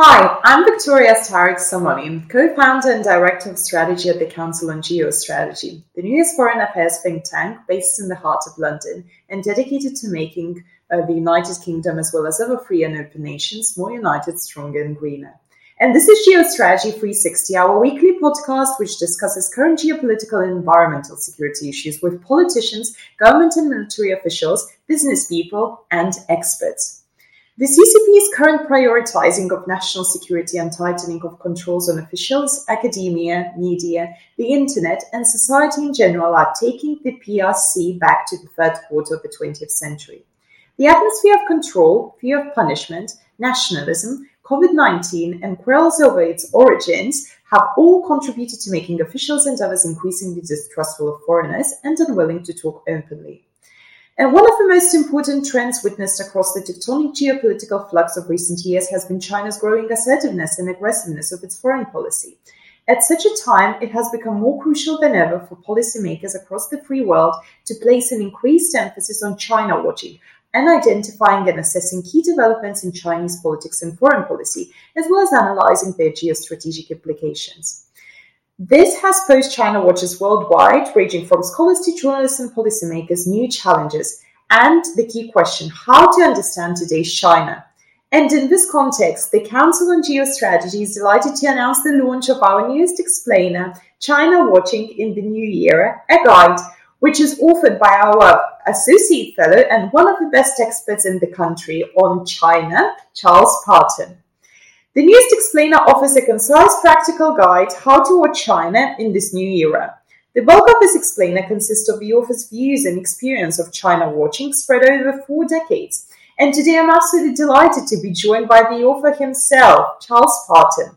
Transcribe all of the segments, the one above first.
Hi, I'm Viktorija Starych-Samuolienė, co-founder and director of strategy at the Council on Geostrategy, the newest foreign affairs think tank based in the heart of London and dedicated to making uh, the United Kingdom, as well as other free and open nations, more united, stronger, and greener. And this is Geostrategy 360, our weekly podcast which discusses current geopolitical and environmental security issues with politicians, government and military officials, business people, and experts. The CCP's current prioritizing of national security and tightening of controls on officials, academia, media, the internet, and society in general are taking the PRC back to the third quarter of the 20th century. The atmosphere of control, fear of punishment, nationalism, COVID 19, and quarrels over its origins have all contributed to making officials and others increasingly distrustful of foreigners and unwilling to talk openly. And one of the most important trends witnessed across the tectonic geopolitical flux of recent years has been China's growing assertiveness and aggressiveness of its foreign policy. At such a time, it has become more crucial than ever for policymakers across the free world to place an increased emphasis on China watching and identifying and assessing key developments in Chinese politics and foreign policy, as well as analyzing their geostrategic implications. This has posed China watchers worldwide, ranging from scholars to journalists and policymakers, new challenges and the key question how to understand today's China. And in this context, the Council on Geostrategy is delighted to announce the launch of our newest explainer, China Watching in the New Era, a guide which is authored by our associate fellow and one of the best experts in the country on China, Charles Parton. The newest explainer offers a concise practical guide how to watch China in this new era. The bulk of this explainer consists of the author's views and experience of China watching spread over four decades. And today I'm absolutely delighted to be joined by the author himself, Charles Parton.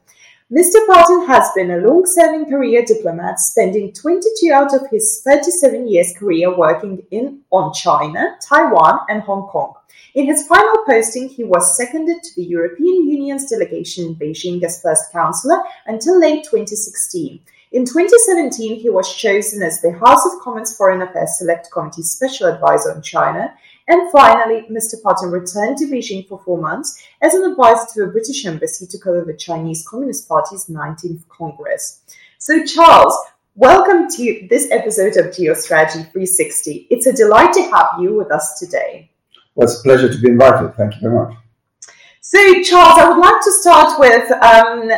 Mr. Parton has been a long serving career diplomat, spending 22 out of his 37 years career working in on China, Taiwan, and Hong Kong. In his final posting, he was seconded to the European Union's delegation in Beijing as first counselor until late 2016. In 2017, he was chosen as the House of Commons Foreign Affairs Select Committee Special Advisor on China. And finally, Mr. Parton returned to Beijing for four months as an advisor to the British Embassy to cover the Chinese Communist Party's 19th Congress. So, Charles, welcome to this episode of Geostrategy 360. It's a delight to have you with us today. Well, it's a pleasure to be invited. Thank you very much. So, Charles, I would like to start with um,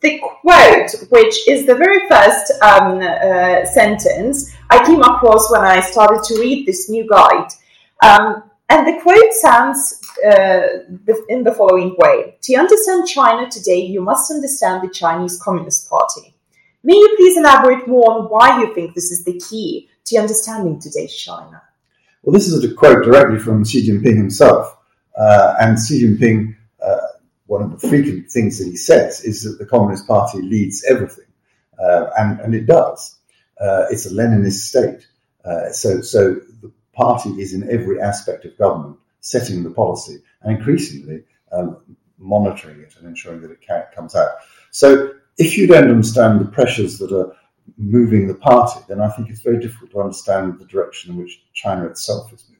the quote, which is the very first um, uh, sentence I came across when I started to read this new guide. Um, and the quote sounds uh, in the following way To understand China today, you must understand the Chinese Communist Party. May you please elaborate more on why you think this is the key to understanding today's China? Well, this is a quote directly from Xi Jinping himself. Uh, and Xi Jinping, uh, one of the frequent things that he says is that the Communist Party leads everything. Uh, and, and it does. Uh, it's a Leninist state. Uh, so, so party is in every aspect of government, setting the policy and increasingly um, monitoring it and ensuring that it comes out. So, if you don't understand the pressures that are moving the party, then I think it's very difficult to understand the direction in which China itself is moving.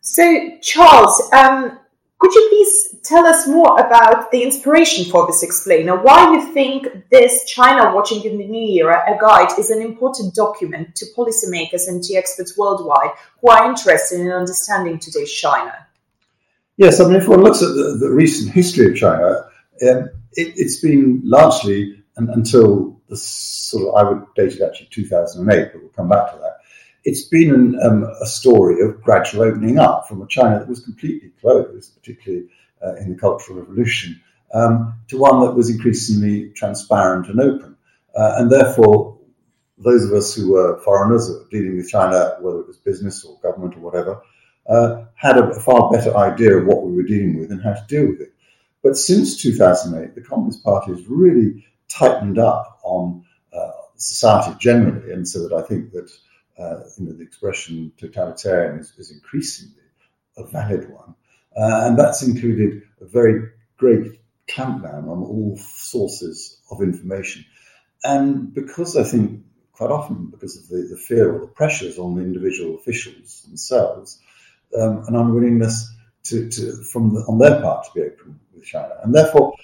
So, Charles, um, could you please tell us more about the inspiration for this explainer? Why you think this China Watching in the New Era, a guide, is an important document to policymakers and to experts worldwide who are interested in understanding today's China? Yes, I mean, if one looks at the, the recent history of China, um, it, has been largely and, until the sort of, I would date it actually 2008, but we'll come back to that. It's been an, um, a story of gradual opening up from a China that was completely closed, particularly uh, in the Cultural Revolution, um, to one that was increasingly transparent and open. Uh, and therefore, those of us who were foreigners dealing with China, whether it was business or government or whatever, uh, had a far better idea of what we were dealing with and how to deal with it. But since 2008, the Communist Party has really tightened up on uh, society generally, and so that I think that uh, you know the expression totalitarian is, is increasingly a valid one, uh, and that's included a very great clampdown on all sources of information, and because I think quite often because of the, the fear or the pressures on the individual officials themselves, um, an unwillingness to, to from the, on their part to be open with China. And therefore,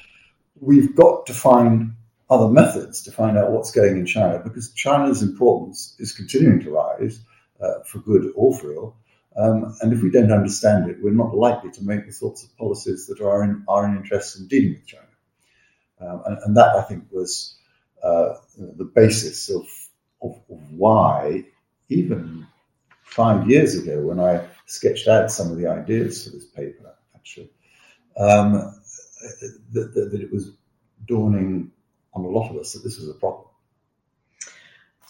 we've got to find other methods to find out what's going in China because China's importance is continuing to rise uh, for good or for ill. Um, and if we don't understand it, we're not likely to make the sorts of policies that are in our interest in dealing with China. Um, and, and, that, I think, was uh, the basis of, of, of, why, even five years ago, when I sketched out some of the ideas for this paper, actually, um, that, that, that it was dawning on a lot of us that this was a problem.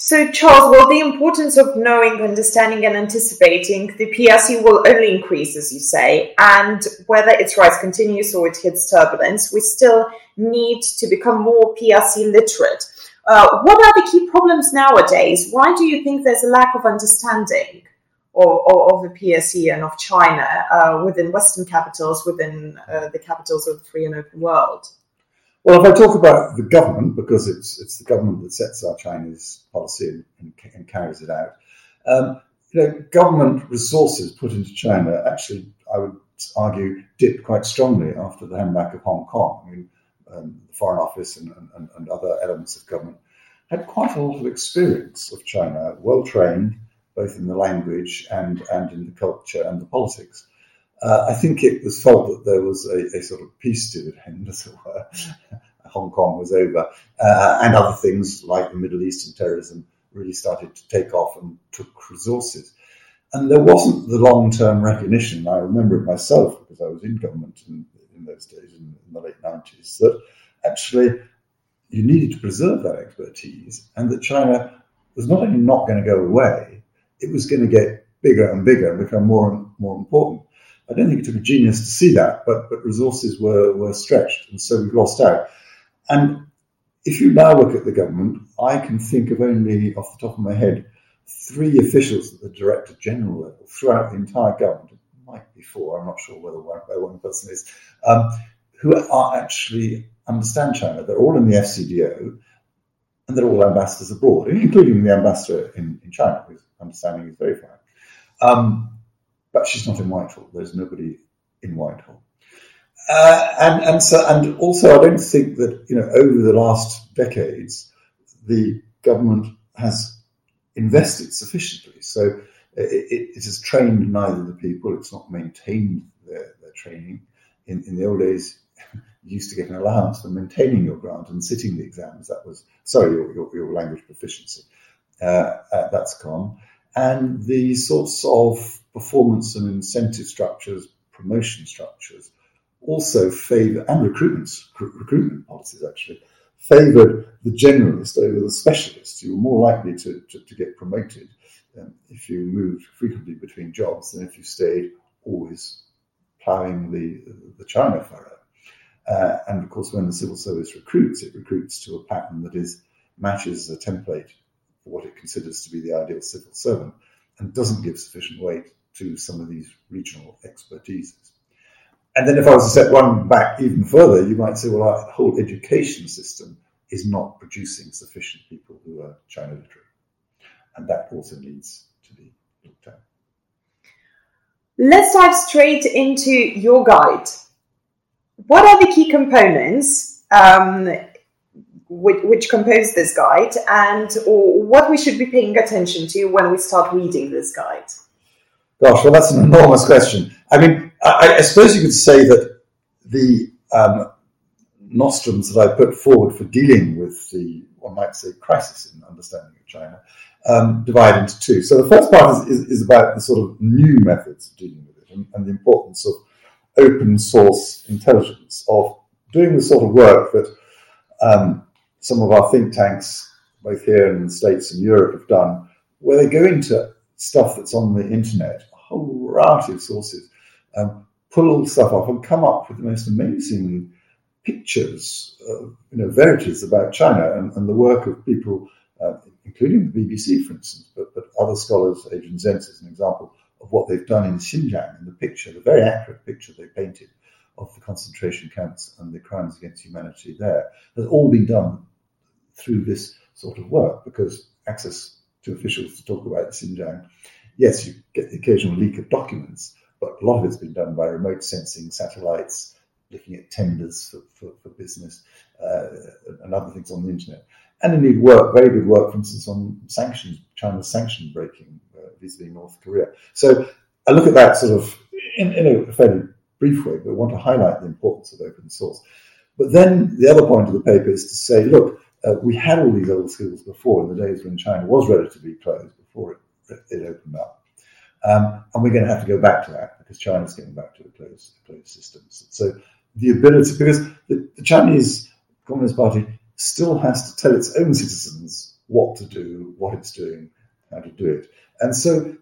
So, Charles, well, the importance of knowing, understanding, and anticipating the PRC will only increase, as you say. And whether its rise continues or it hits turbulence, we still need to become more PRC literate. Uh, what are the key problems nowadays? Why do you think there's a lack of understanding of, of, of the PRC and of China uh, within Western capitals, within uh, the capitals of the free and open world? Well, if I talk about the government, because it's it's the government that sets our Chinese policy and, and, and carries it out, um, you know, government resources put into China actually, I would argue, dipped quite strongly after the handback of Hong Kong. I mean, um, the Foreign Office and, and, and, other elements of government had quite a lot of experience of China, well trained both in the language and, and in the culture and the politics. Uh, I think it was felt that there was a, a, sort of peace dividend, as it were. Hong Kong was over, uh, and other things like the Middle Eastern terrorism really started to take off and took resources. And there wasn't the long term recognition. I remember it myself because I was in government in, in those days, in, in the late 90s, that actually you needed to preserve that expertise and that China was not only not going to go away, it was going to get bigger and bigger and become more and more important. I don't think it took a genius to see that, but, but resources were, were stretched, and so we've lost out. And if you now look at the government, I can think of only off the top of my head three officials at the Director General level throughout the entire government. It might be four, I'm not sure whether one, one person is, um, who are actually understand China. They're all in the FCDO and they're all ambassadors abroad, including the ambassador in, in China, whose understanding is very fine. Um, but she's not in Whitehall. There's nobody in Whitehall. Uh, and and so and also, I don't think that you know over the last decades the government has invested sufficiently. So it, it has trained neither the people. It's not maintained their, their training. In, in the old days, you used to get an allowance for maintaining your grant and sitting the exams. That was sorry, your, your, your language proficiency. Uh, uh, that's gone, and the sorts of performance and incentive structures, promotion structures, also favour, and recruitment, policies actually, favoured the generalist over the specialist. You were more likely to, to, to get promoted um, if you moved frequently between jobs than if you stayed always ploughing the, the China furrow. Uh, and of course, when the civil service recruits, it recruits to a pattern that is matches a template what it considers to be the ideal civil servant and doesn't give sufficient weight to some of these regional expertises. And then if I was to set one back even further, you might say, well, our whole education system is not producing sufficient people who are China literate. And that also needs to be looked at. Let's dive straight into your guide. What are the key components um, which, which compose this guide and what we should be paying attention to when we start reading this guide? Gosh, well, that's an enormous question. I mean, I, I suppose you could say that the um, nostrums that I put forward for dealing with the, one might say, crisis in understanding of China, um, divide into two. So the first part is, is, is, about the sort of new methods of dealing with it and, and, the importance of open source intelligence, of doing the sort of work that um, some of our think tanks, both here in the States and Europe, have done, where they go into stuff that's on the internet a whole variety of sources, um, pull all the stuff off and come up with the most amazing pictures, uh, you know, verities about China and, and the work of people, uh, including the BBC, for instance, but, but other scholars, Adrian Zenz is an example of what they've done in Xinjiang and the picture, the very accurate picture they painted of the concentration camps and the crimes against humanity there, has all been done through this sort of work because access to officials to talk about Xinjiang yes, you get the occasional leak of documents, but a lot of it's been done by remote sensing satellites, looking at tenders for, for, for business uh, and other things on the internet. And indeed, work, very good work, for instance, on sanctions, China's sanction breaking uh, vis-a-vis North Korea. So I look at that sort of in, in a fairly brief way, but I want to highlight the importance of open source. But then the other point of the paper is to say, look, uh, we had all these old skills before in the days when China was relatively closed, before it, it opened up. Um, and we're going to have to go back to that because China's getting back to a closed, closed system. So the ability, because the, the Chinese Communist Party still has to tell its own citizens what to do, what it's doing, how to do it. And so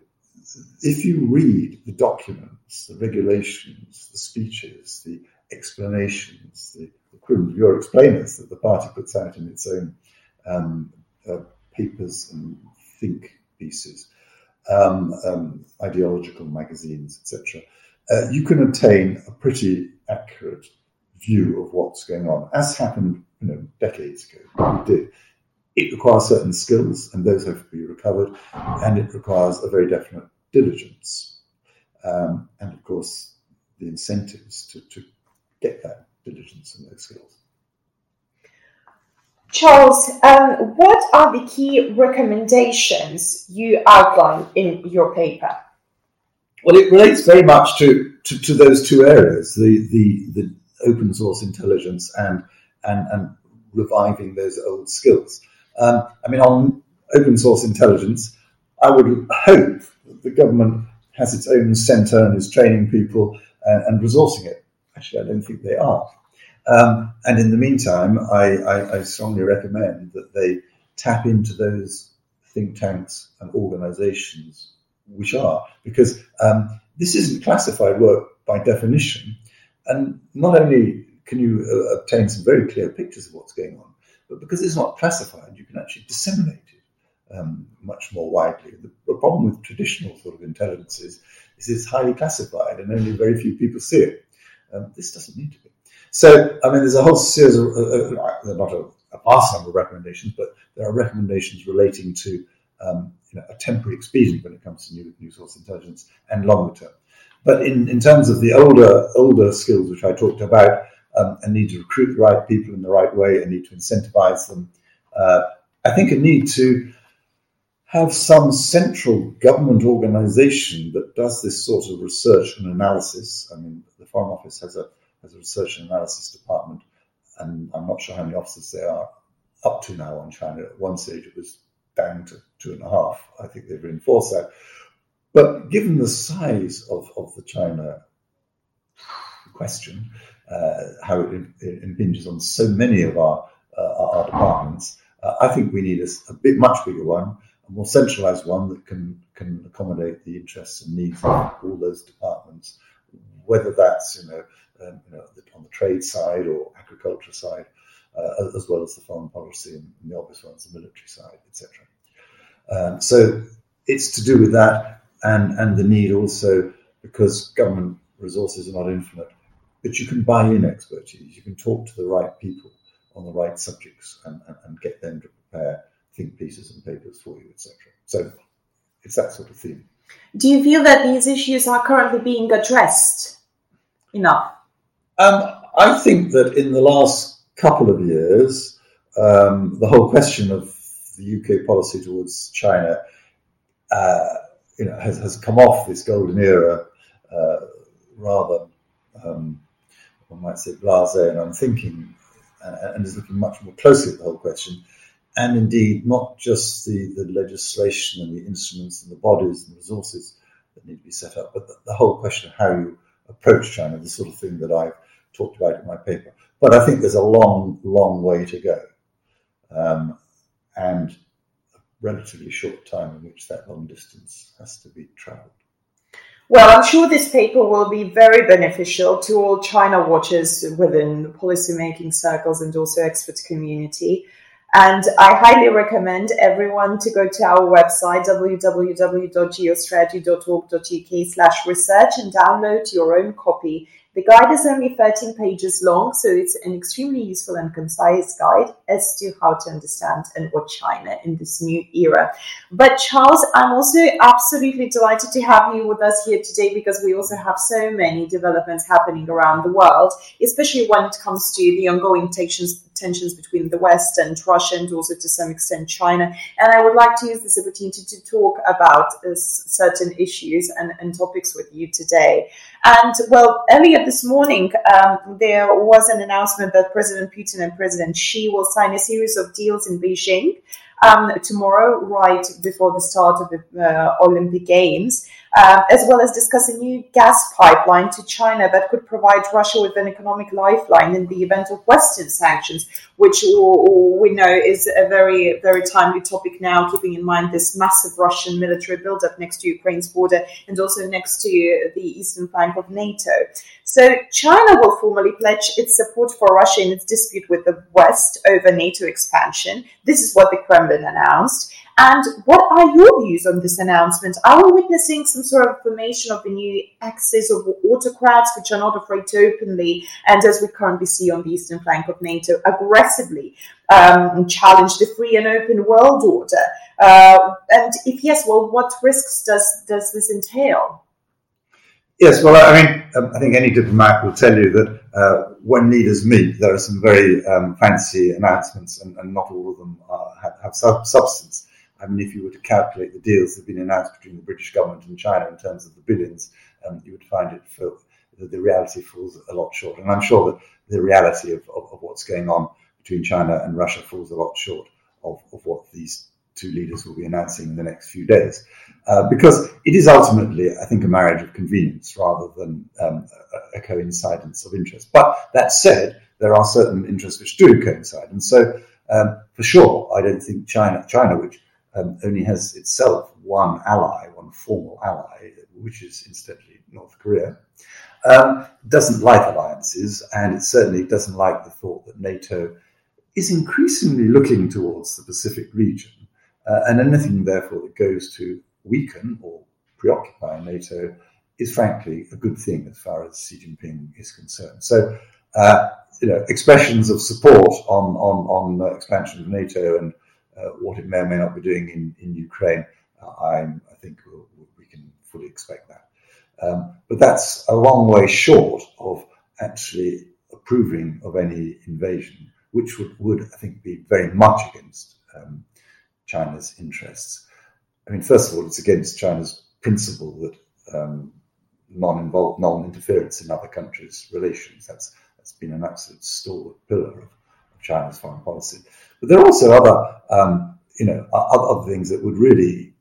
if you read the documents, the regulations, the speeches, the explanations, the of your explainers that the party puts out in its own um, uh, papers and think pieces, um, um, ideological magazines, etc., uh, you can obtain a pretty accurate view of what's going on, as happened you know, decades ago. We did. It requires certain skills, and those have to be recovered, and it requires a very definite diligence, um, and of course the incentives to, to get that diligence and those skills. Charles, um, what are the key recommendations you outline in your paper? Well, it relates very much to, to, to those two areas the, the, the open source intelligence and, and, and reviving those old skills. Um, I mean, on open source intelligence, I would hope that the government has its own centre and is training people and, and resourcing it. Actually, I don't think they are. Um, and in the meantime, I, I, I, strongly recommend that they tap into those think tanks and organizations which are, because um, this isn't classified work by definition. And not only can you uh, obtain some very clear pictures of what's going on, but because it's not classified, you can actually disseminate it um, much more widely. The, the, problem with traditional sort of intelligence is, is it's highly classified and only very few people see it. Um, this doesn't need to be. So, I mean, there's a whole series of, uh, not a, a, vast number of recommendations, but there are recommendations relating to um, you know, a temporary expedient when it comes to new, new source intelligence and longer term. But in, in terms of the older older skills which I talked about, um, a need to recruit the right people in the right way, a need to incentivize them, uh, I think a need to have some central government organization that does this sort of research and analysis. I mean, the Foreign Office has a has a research and analysis department, and I'm not sure how many officers there are up to now on China. At one stage, it was down to two and a half. I think they've reinforced that. But given the size of, of the China question, uh, how it, it, impinges on so many of our, uh, our departments, uh, I think we need a, a, bit much bigger one, a more centralized one that can, can accommodate the interests and needs of all those departments, whether that's you know um, you know, on the trade side or agriculture side, uh, as well as the foreign policy and, and, the obvious ones, the military side, etc. Um, so it's to do with that, and and the need also because government resources are not infinite, but you can buy in expertise. You can talk to the right people on the right subjects and, and, and get them to prepare think pieces and papers for you, etc. So it's that sort of theme. Do you feel that these issues are currently being addressed enough? Um, I think that in the last couple of years, um, the whole question of the UK policy towards China, uh, you know, has, has come off this golden era uh, rather, um, one might say, blasé and unthinking, and, and, is looking much more closely at the whole question. And indeed, not just the, the legislation and the instruments and the bodies and the resources that need to be set up, but the, the whole question of how you approach China, the sort of thing that I've talked about in my paper. But I think there's a long, long way to go, um, and a relatively short time in which that long distance has to be travelled. Well, I'm sure this paper will be very beneficial to all China watchers within policymaking circles and also expert community. And I highly recommend everyone to go to our website, www.geostrategy.org.uk slash research and download your own copy The guide is only 13 pages long, so it's an extremely useful and concise guide as to how to understand and watch China in this new era. But Charles, I'm also absolutely delighted to have you with us here today because we also have so many developments happening around the world, especially when it comes to the ongoing tensions tensions between the West and Russia, and also to some extent China. And I would like to use this opportunity to talk about uh, certain issues and, and topics with you today. And well, earlier this morning, um, there was an announcement that President Putin and President Xi will sign a series of deals in Beijing um, tomorrow, right before the start of the uh, Olympic Games um, as well as discuss a new gas pipeline to China that could provide Russia with an economic lifeline in the event of Western sanctions, which we know is a very, very timely topic now, keeping in mind this massive Russian military buildup next to Ukraine's border and also next to the eastern flank of NATO. So China will formally pledge its support for Russia in its dispute with the West over NATO expansion. This is what the Kremlin announced. And what are your views on this announcement? Are we witnessing some sort of formation of the new axis of autocrats which are not afraid to openly, and as we currently see on the eastern flank of NATO, aggressively um, challenge the free and open world order? Uh, and if yes, well, what risks does, does this entail? Yes, well, I mean, um, I think any diplomat will tell you that uh, when leaders meet, there are some very um, fancy announcements, and, and, not all of them are, have, have substance. I mean, if you were to calculate the deals that have been announced between the British government and China in terms of the billions, um, you would find it for, the reality falls a lot short. And I'm sure that the reality of, of, of, what's going on between China and Russia falls a lot short of, of what these two leaders will be announcing in the next few days. Uh, because it is ultimately, I think, a marriage of convenience rather than um, a, a, coincidence of interest. But that said, there are certain interests which do coincide. And so, um, for sure, I don't think China, China, which um, only has itself one ally, one formal ally, which is incidentally North Korea. Um, doesn't like alliances, and it certainly doesn't like the thought that NATO is increasingly looking towards the Pacific region, uh, and anything, therefore, that goes to weaken or preoccupy NATO is frankly a good thing as far as Xi Jinping is concerned. So, uh, you know, expressions of support on on on uh, expansion of NATO and what it may or may not be doing in, in Ukraine, uh, i think we'll, we can fully expect that. Um, but that's a long way short of actually approving of any invasion, which would, would I think, be very much against um, China's interests. I mean, first of all, it's against China's principle that um, non-involved, non-interference in other countries' relations. That's that's been an absolute stalwart pillar of China's foreign policy. But there are also other, um, you know, other things that would really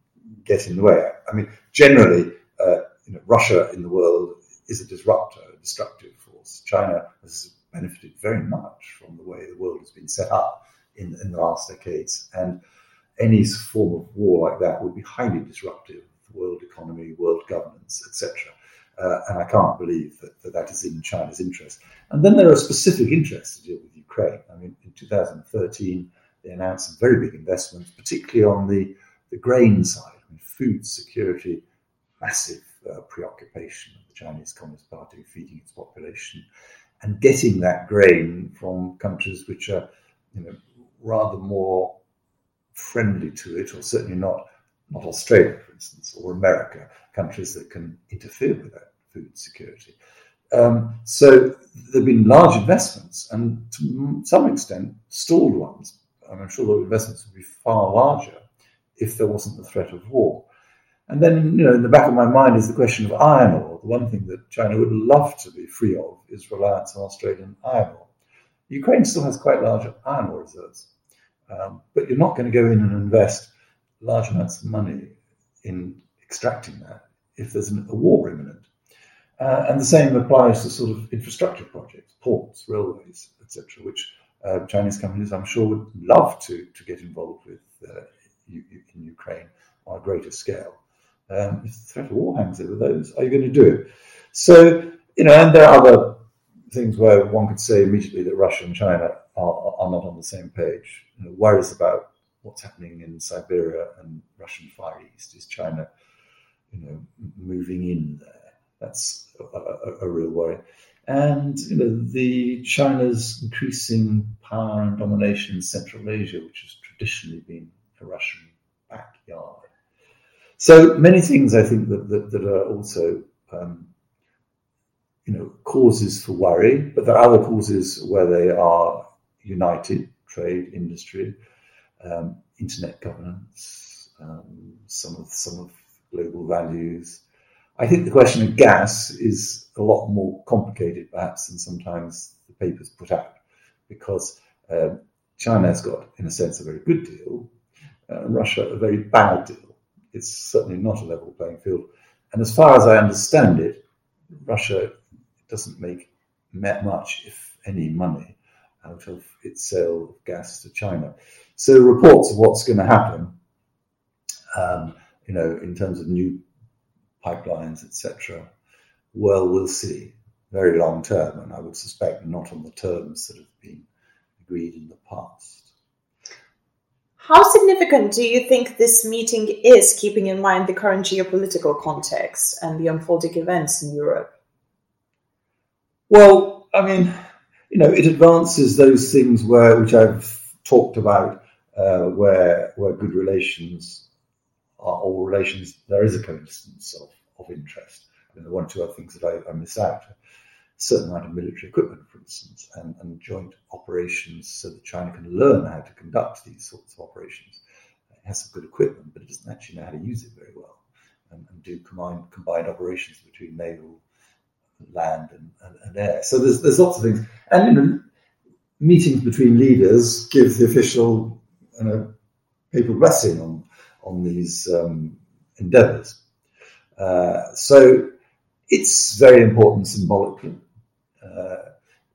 get in the way. I mean, generally, uh, you know, Russia in the world is a disruptor, a destructive force. China has benefited very much from the way the world has been set up in, in the last decades, and any form of war like that would be highly disruptive of the world economy, world governance, etc. Uh, and I can't believe that, that, that is in China's interest. And then there are specific interests to deal with Ukraine. I mean, in 2013, they announced some very big investments, particularly on the, the grain side. I mean, food security, massive uh, preoccupation of the Chinese Communist Party feeding its population and getting that grain from countries which are, you know, rather more friendly to it, or certainly not not Australia, for instance, or America, countries that can interfere with that food security. Um, so there have been large investments and to some extent stalled ones. I'm sure the investments would be far larger if there wasn't the threat of war. And then, you know, in the back of my mind is the question of iron ore. The one thing that China would love to be free of is reliance on Australian iron ore. Ukraine still has quite large iron ore reserves, um, but you're not going to go in and invest large amounts of money in extracting that if there's an, a war imminent. Uh, and the same applies to sort of infrastructure projects, ports, railways, etc., which uh, Chinese companies, I'm sure, would love to, to get involved with uh, in Ukraine on a greater scale. Um, if the threat of war hangs over those, are you going to do it? So, you know, and there are other things where one could say immediately that Russia and China are, are not on the same page. You know, worries about what's happening in Siberia and Russian Far East. Is China, you know, moving in there? That's a, a, real worry. and you know the China's increasing power and domination in Central Asia, which has traditionally been a Russian backyard. So many things I think that that, that are also um, you know causes for worry, but there are other causes where they are united: trade, industry, um, internet governance, um, some of some of global values. I think the question of gas is a lot more complicated, perhaps, than sometimes the papers put out, because um, China has got, in a sense, a very good deal, uh, Russia a very bad deal. It's certainly not a level playing field. And as far as I understand it, Russia doesn't make much, if any, money out of its sale of gas to China. So reports of what's going to happen, um, you know, in terms of new pipelines, etc. Well, we'll see. Very long term, and I would suspect not on the terms that have been agreed in the past. How significant do you think this meeting is, keeping in mind the current geopolitical context and the unfolding events in Europe? Well, I mean, you know, it advances those things where which I've talked about, uh, where where good relations are, or relations there is a coincidence of of interest. I mean, the one or two other things that I, I miss out a certain amount of military equipment, for instance, and, and joint operations so that China can learn how to conduct these sorts of operations. It has some good equipment, but it doesn't actually know how to use it very well and, and do combined, combined operations between naval, land, and, and, air. So there's, there's lots of things. And, you know, meetings between leaders give the official you know, papal blessing on, on these um, endeavors. Uh, so it's very important symbolically. Uh,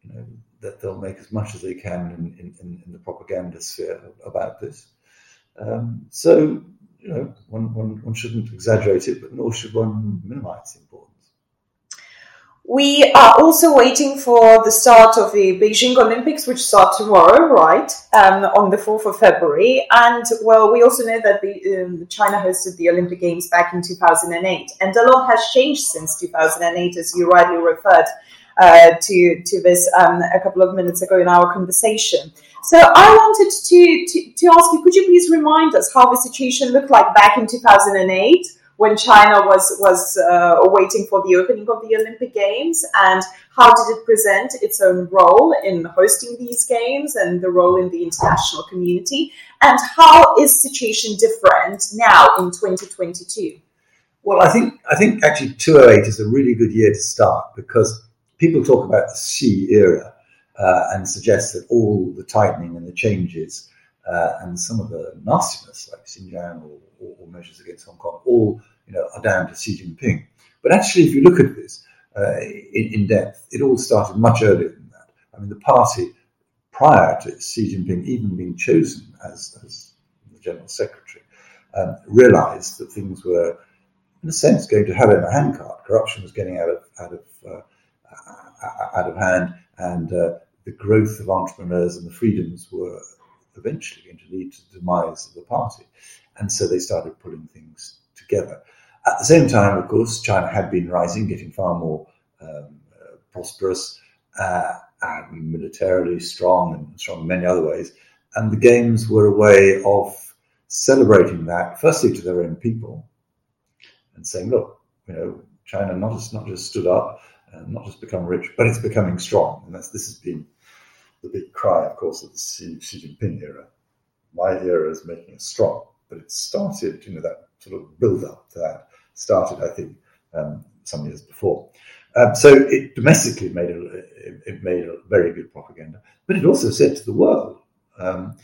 you know, that they'll make as much as they can in, in, in the propaganda sphere about this. Um, so, you know, one, one, one shouldn't exaggerate it, but nor should one minimize the importance. We are also waiting for the start of the Beijing Olympics, which start tomorrow, right, um, on the 4th of February. And, well, we also know that the, um, China hosted the Olympic Games back in 2008. And a lot has changed since 2008, as you rightly referred uh, to, to this um, a couple of minutes ago in our conversation. So I wanted to, to, to ask you, could you please remind us how the situation looked like back in 2008? When China was was uh, waiting for the opening of the Olympic Games, and how did it present its own role in hosting these games and the role in the international community, and how is situation different now in 2022? Well, I think I think actually 208 is a really good year to start because people talk about the Xi era uh, and suggest that all the tightening and the changes uh, and some of the nastiness like Xinjiang or, or, or measures against Hong Kong all you know, are down to Xi Jinping. But actually, if you look at this uh, in, in, depth, it all started much earlier than that. I mean, the party, prior to Xi Jinping even being chosen as, as the general secretary, um, realized that things were, in a sense, going to have in a handcart. Corruption was getting out of out of uh, out of hand, and uh, the growth of entrepreneurs and the freedoms were eventually going to lead to the demise of the party. And so they started pulling things together. At the same time, of course, China had been rising, getting far more um, uh, prosperous uh, and militarily strong and strong in many other ways. And the games were a way of celebrating that, firstly to their own people, and saying, look, you know, China not just not just stood up and not just become rich, but it's becoming strong. And that's this has been the big cry, of course, of the Xi, Jinping era. My era is making us strong, but it started, you know, that sort of build up to that started, I think, um, some years before. Um, so it domestically made a, it, made a very good propaganda, but it also said to the world, um,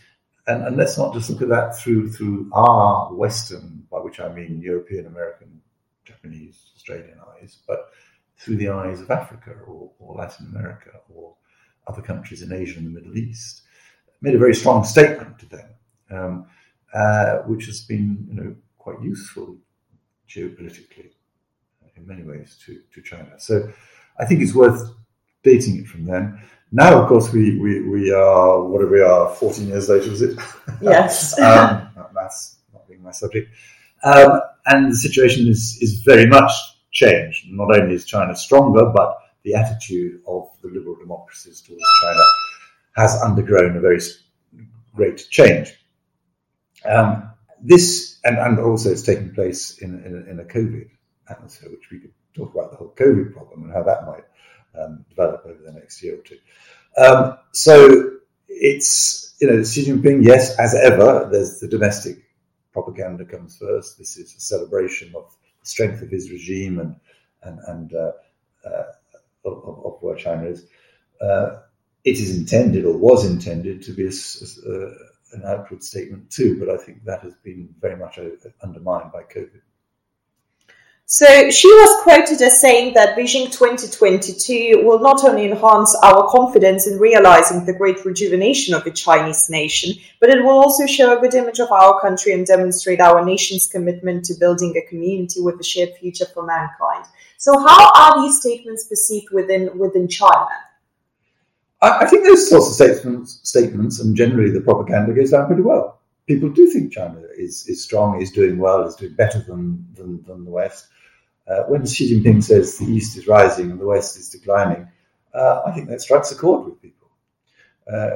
and, and, let's not just look at that through through our Western, by which I mean European, American, Japanese, Australian eyes, but through the eyes of Africa or, or Latin America or other countries in Asia and the Middle East. Made a very strong statement to them, um, uh, which has been you know quite useful geopolitically uh, in many ways to, to China. So I think it's worth dating it from then. Now, of course, we, we, we are, what are we are, 14 years later, is it? Yes. um, maths not being my subject. Um, and the situation is, is very much changed. Not only is China stronger, but the the attitude of the liberal democracies towards China has undergone a very great change. Um, this, and, and also it's taking place in, in, in, a COVID atmosphere, which we could talk about the whole COVID problem and how that might um, develop over the next year or two. Um, so it's, you know, Xi Jinping, yes, as ever, there's the domestic propaganda comes first. This is a celebration of the strength of his regime and, and, and uh, uh, of, of, where China is. Uh, it is intended or was intended to be a, a, an outward statement too, but I think that has been very much uh, undermined by COVID. So Xi was quoted as saying that Beijing 2022 will not only enhance our confidence in realizing the great rejuvenation of the Chinese nation, but it will also show a good image of our country and demonstrate our nation's commitment to building a community with a shared future for mankind. So, how are these statements perceived within within China? I, I think those sorts of statements, statements and generally the propaganda goes down pretty well. People do think China is, is strong, is doing well, is doing better than, than, than the West. Uh, when Xi Jinping says the East is rising and the West is declining, uh, I think that strikes a chord with people. Uh,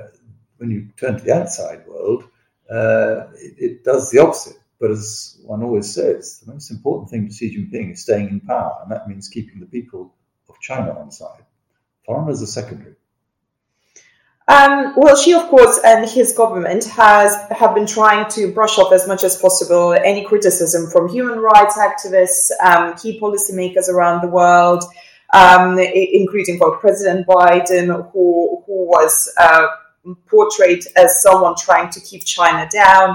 when you turn to the outside world, uh, it, it, does the opposite. But as one always says, the most important thing to Xi Jinping is staying in power, and that means keeping the people of China on side. Foreigners are secondary. Um, well, Xi, of course, and his government has have been trying to brush off as much as possible any criticism from human rights activists, um, key policymakers around the world, um, including well, President Biden, who who was uh, portrayed as someone trying to keep China down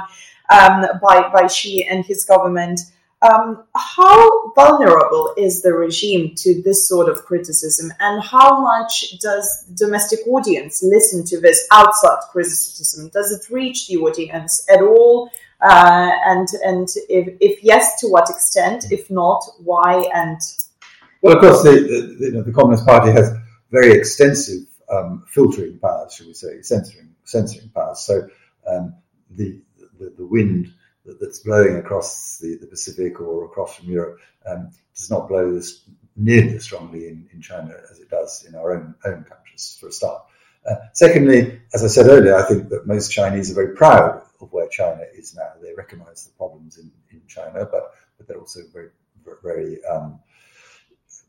um, by by Xi and his government. Um, how vulnerable is the regime to this sort of criticism, and how much does domestic audience listen to this outside criticism? Does it reach the audience at all? Uh, and and if, if yes, to what extent? If not, why? And well, of course, the, the, you know, the Communist Party has very extensive um, filtering powers, should we say, censoring censoring powers. So um, the, the the wind that's blowing across the, the Pacific or across from Europe um, does not blow this nearly as strongly in, in China as it does in our own own countries, for a start. Uh, secondly, as I said earlier, I think that most Chinese are very proud of where China is now. They recognise the problems in, in China, but but they're also very very um,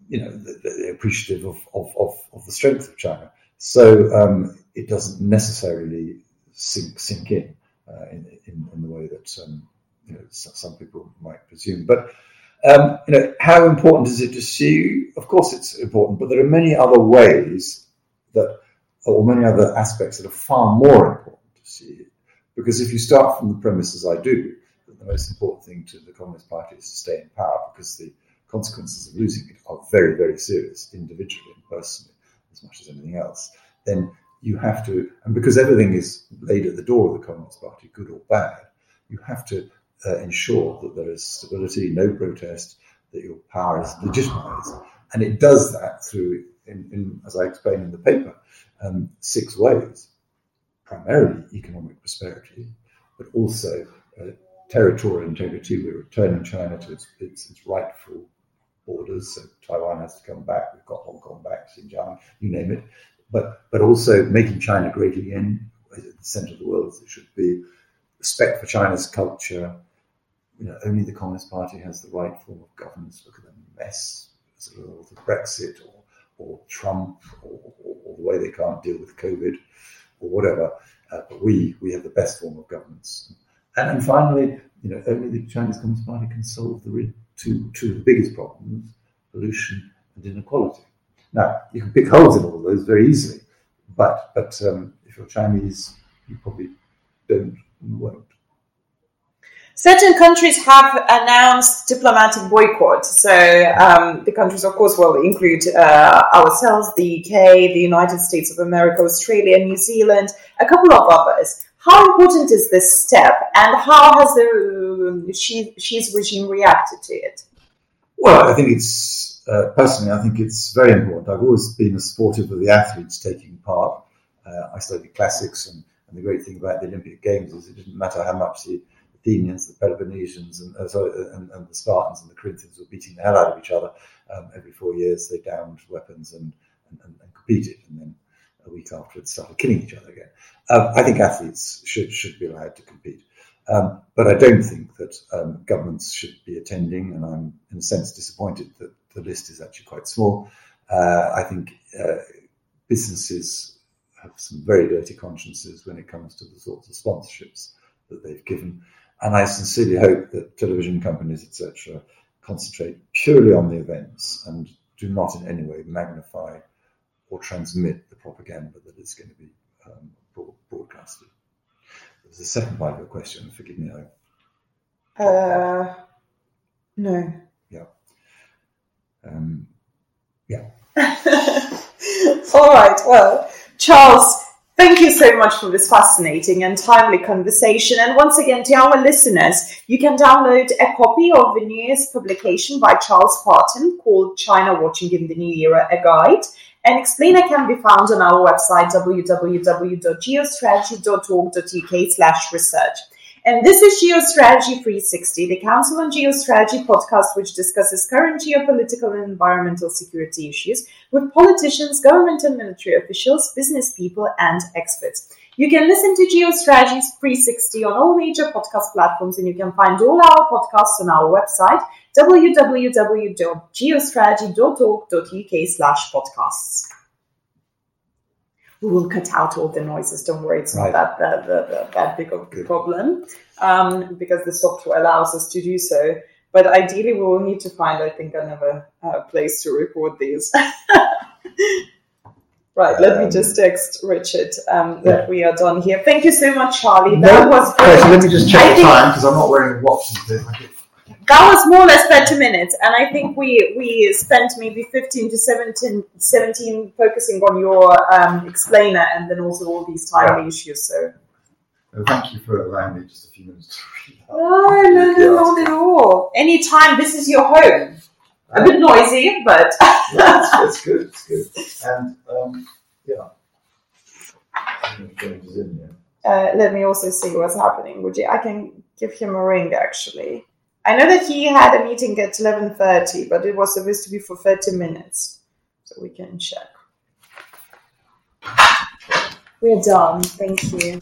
you know they're appreciative of, of, of, of, the strength of China. So um, it doesn't necessarily sink sink in uh, in, in, in, the way that um, you know, some people might presume. But um, you know, how important is it to Xi? Of course, it's important, but there are many other ways that, or many other aspects that are far more important to Xi. Because if you start from the premise, as I do, that the most important thing to the Communist Party is to stay in power, because the consequences of losing it are very, very serious, individually and personally, as much as anything else, then you have to, and because everything is laid at the door of the Communist Party, good or bad, you have to uh, ensure that there is stability, no protest, that your power is legitimized. And it does that through, in, in, as I explain in the paper, um, six ways. Primarily economic prosperity, but also uh, territorial integrity. We're returning China to its, its, its rightful borders. So Taiwan has to come back. We've got Hong Kong back, Xinjiang, you name it but but also making China great again, at the centre of the world as it should be. Respect for China's culture. You know, only the Communist Party has the right form of governance. Look at the mess as a result of Brexit or, or Trump or, or, or, the way they can't deal with COVID or whatever. Uh, but we we have the best form of governance. And, and finally, you know, only the Chinese Communist Party can solve the two two biggest problems: pollution and inequality. Now, you can pick holes in all of those very easily, but but um, if you're Chinese, you probably don't won't. Certain countries have announced diplomatic boycott. So um, the countries, of course, will include uh, ourselves, the UK, the United States of America, Australia, New Zealand, a couple of others. How important is this step, and how has the uh, Xi's regime reacted to it? Well, I think it's uh, personally, I think it's very important. I've always been a supportive of the athletes taking part. Uh, I studied classics, and, and, the great thing about the Olympic Games is it didn't matter how much the Athenians, the Peloponnesians, and, uh, sorry, and, and, the Spartans and the Corinthians were beating the hell out of each other. Um, every four years, they downed weapons and, competed, and then a week afterwards started killing each other again. Um, I think athletes should should be allowed to compete, um, but I don't think that um, governments should be attending. And I'm in a sense disappointed that the list is actually quite small. Uh, I think uh, businesses have some very dirty consciences when it comes to the sorts of sponsorships that they've given. And I sincerely hope that television companies, etc., concentrate purely on the events and do not in any way magnify or transmit the propaganda that is going to be um, broad- broadcasted. There's a second part of your question. Forgive me. I... Uh, no. Um, yeah. All right. Well, Charles, thank you so much for this fascinating and timely conversation. And once again, to our listeners, you can download a copy of the newest publication by Charles Parton called China Watching in the New Era, a guide. An explainer can be found on our website www.geostrategy.org.uk slash research. And this is Geostrategy 360, the Council on Geostrategy podcast, which discusses current geopolitical and environmental security issues with politicians, government and military officials, business people, and experts. You can listen to Geostrategy 360 on all major podcast platforms, and you can find all our podcasts on our website, www.geostrategy.org.uk slash podcasts we will cut out all the noises. Don't worry, it's Right. not that that, that, that, big of a problem um, because the software allows us to do so. But ideally, we will need to find, I think, another uh, place to record these. right, let me Um, just text Richard um, that we are done here. Thank you so much, Charlie. No, That was okay, so let me just check I the time because I'm not wearing a watch. That was more or less 30 minutes and i think we we spent maybe 15 to 17, 17 focusing on your um, explainer and then also all these timely issues so Uh, thank you for allowing me just a few minutes to read that. no no no not at all anytime this is your home a bit noisy but Yeah, it's, it's good. It's good. And um, yeah. I'm going to Zoom now. uh, let me also see what's happening would you i can give him a ring actually i know that he had a meeting at 11.30 but it was supposed to be for 30 minutes so we can check we're done thank you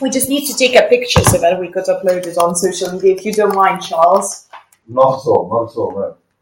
we just need to take a picture so that we could upload it on social media if you don't mind charles Not at all. Not at all. No.